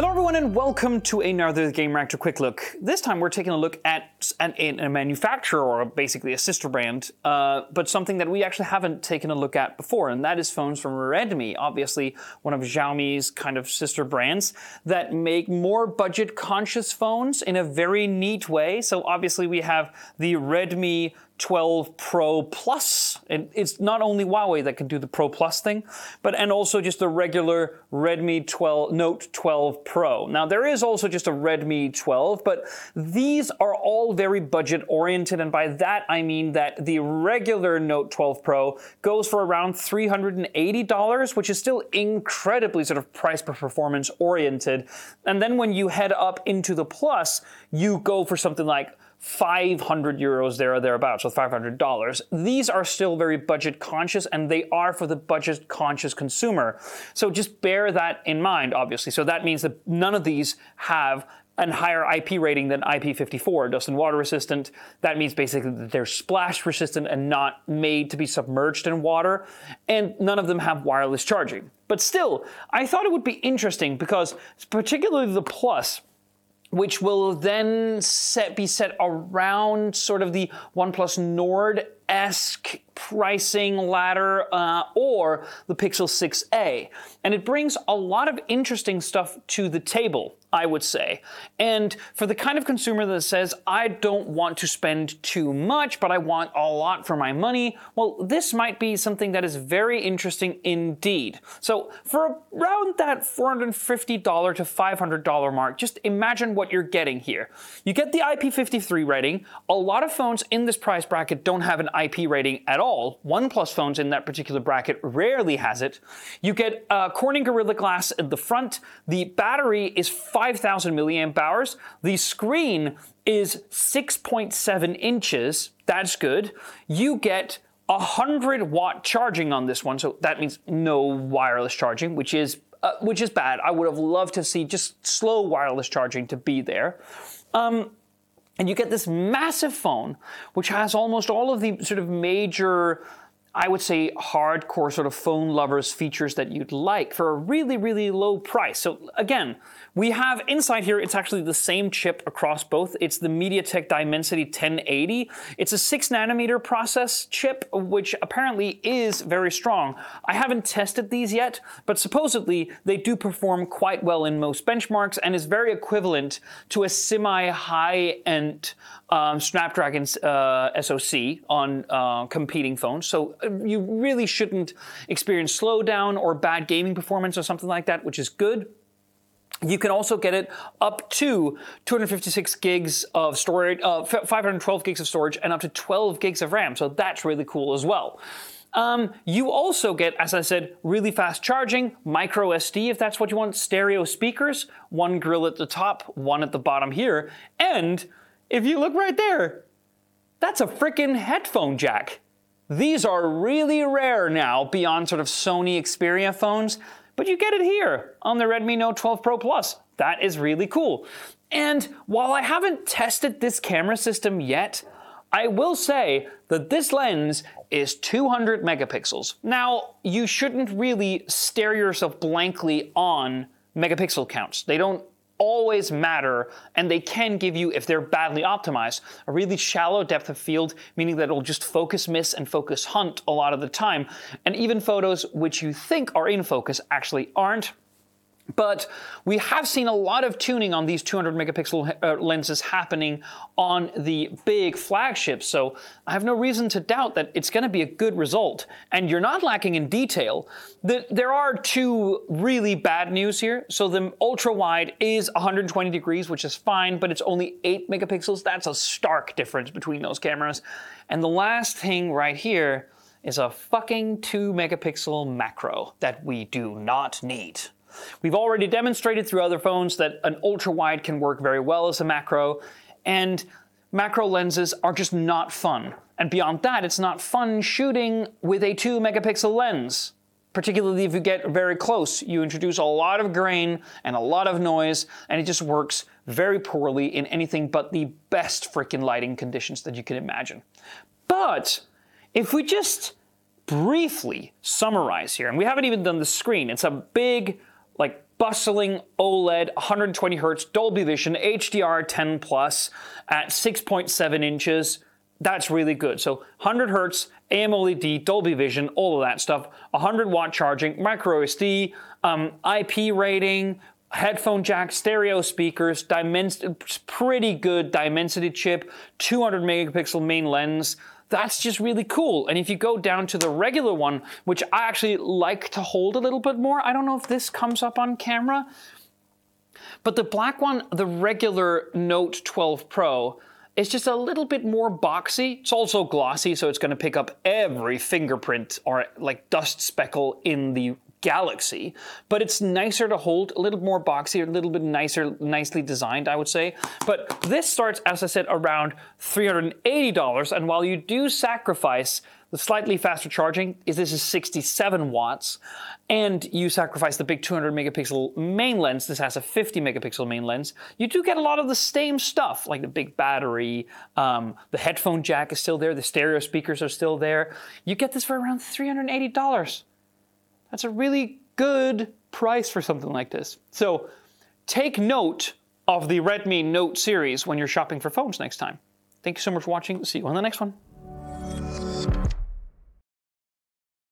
Hello, everyone, and welcome to another Gamereactor Quick Look. This time, we're taking a look at an, a manufacturer, or basically a sister brand, uh, but something that we actually haven't taken a look at before, and that is phones from Redmi. Obviously, one of Xiaomi's kind of sister brands that make more budget-conscious phones in a very neat way. So, obviously, we have the Redmi 12 Pro Plus. And it's not only Huawei that can do the Pro Plus thing, but and also just the regular Redmi 12 Note 12 Pro. Now there is also just a Redmi 12, but these are all very budget oriented and by that I mean that the regular Note 12 Pro goes for around $380, which is still incredibly sort of price per performance oriented. And then when you head up into the Plus, you go for something like 500 euros there or thereabouts, so $500. These are still very budget conscious and they are for the budget conscious consumer. So just bear that in mind, obviously. So that means that none of these have a higher IP rating than IP54, dust and water resistant. That means basically that they're splash resistant and not made to be submerged in water. And none of them have wireless charging. But still, I thought it would be interesting because particularly the Plus, which will then set, be set around sort of the OnePlus Nord esque pricing ladder uh, or the Pixel 6a. And it brings a lot of interesting stuff to the table, I would say. And for the kind of consumer that says, I don't want to spend too much, but I want a lot for my money, well, this might be something that is very interesting indeed. So for around that $450 to $500 mark, just imagine what you're getting here. You get the IP53 rating. A lot of phones in this price bracket don't have an IP rating at all. OnePlus phones in that particular bracket rarely has it. You get uh, Corning Gorilla Glass at the front. The battery is 5,000 milliamp hours. The screen is 6.7 inches. That's good. You get 100 watt charging on this one, so that means no wireless charging, which is uh, which is bad. I would have loved to see just slow wireless charging to be there. Um, and you get this massive phone, which has almost all of the sort of major I would say hardcore sort of phone lovers features that you'd like for a really, really low price. So again, we have inside here, it's actually the same chip across both. It's the MediaTek Dimensity 1080. It's a six nanometer process chip, which apparently is very strong. I haven't tested these yet, but supposedly they do perform quite well in most benchmarks and is very equivalent to a semi-high-end um, Snapdragon uh, SoC on uh, competing phones. So you really shouldn't experience slowdown or bad gaming performance or something like that, which is good. You can also get it up to 256 gigs of storage, uh, 512 gigs of storage, and up to 12 gigs of RAM. So that's really cool as well. Um, you also get, as I said, really fast charging, micro SD if that's what you want, stereo speakers, one grill at the top, one at the bottom here, and if you look right there, that's a freaking headphone jack. These are really rare now beyond sort of Sony Xperia phones, but you get it here on the Redmi Note 12 Pro Plus. That is really cool. And while I haven't tested this camera system yet, I will say that this lens is 200 megapixels. Now, you shouldn't really stare yourself blankly on megapixel counts. They don't always matter, and they can give you, if they're badly optimized, a really shallow depth of field, meaning that it'll just focus miss and focus hunt a lot of the time. And even photos which you think are in focus actually aren't. But we have seen a lot of tuning on these 200 megapixel uh, lenses happening on the big flagships, so I have no reason to doubt that it's going to be a good result. And you're not lacking in detail. The, there are two really bad news here. So the ultra wide is 120 degrees, which is fine, but it's only 8 megapixels. That's a stark difference between those cameras. And the last thing right here is a fucking 2 megapixel macro that we do not need. We've already demonstrated through other phones that an ultra wide can work very well as a macro, and macro lenses are just not fun. And beyond that, it's not fun shooting with a 2 megapixel lens. Particularly if you get very close, you introduce a lot of grain and a lot of noise, and it just works very poorly in anything but the best freaking lighting conditions that you can imagine. But if we just briefly summarize here, and we haven't even done the screen, it's a big bustling OLED, 120 hertz, Dolby Vision, HDR 10 plus at 6.7 inches. That's really good. So 100 hertz, AMOLED, Dolby Vision, all of that stuff. 100 watt charging, micro SD, um, IP rating, headphone jack, stereo speakers, dimens- pretty good Dimensity chip, 200 megapixel main lens. That's just really cool. And if you go down to the regular one, which I actually like to hold a little bit more, I don't know if this comes up on camera, but the black one, the regular Note 12 Pro, is just a little bit more boxy. It's also glossy, so it's going to pick up every fingerprint or like dust speckle in the Galaxy, but it's nicer to hold, a little more boxy, a little bit nicer, nicely designed, I would say. But this starts, as I said, around $380, and while you do sacrifice the slightly faster charging, is this is 67 watts, and you sacrifice the big 200 megapixel main lens. This has a 50 megapixel main lens. You do get a lot of the same stuff, like the big battery, um, the headphone jack is still there, the stereo speakers are still there. You get this for around $380. That's a really good price for something like this. So take note of the Redmi Note series when you're shopping for phones next time. Thank you so much for watching. See you on the next one.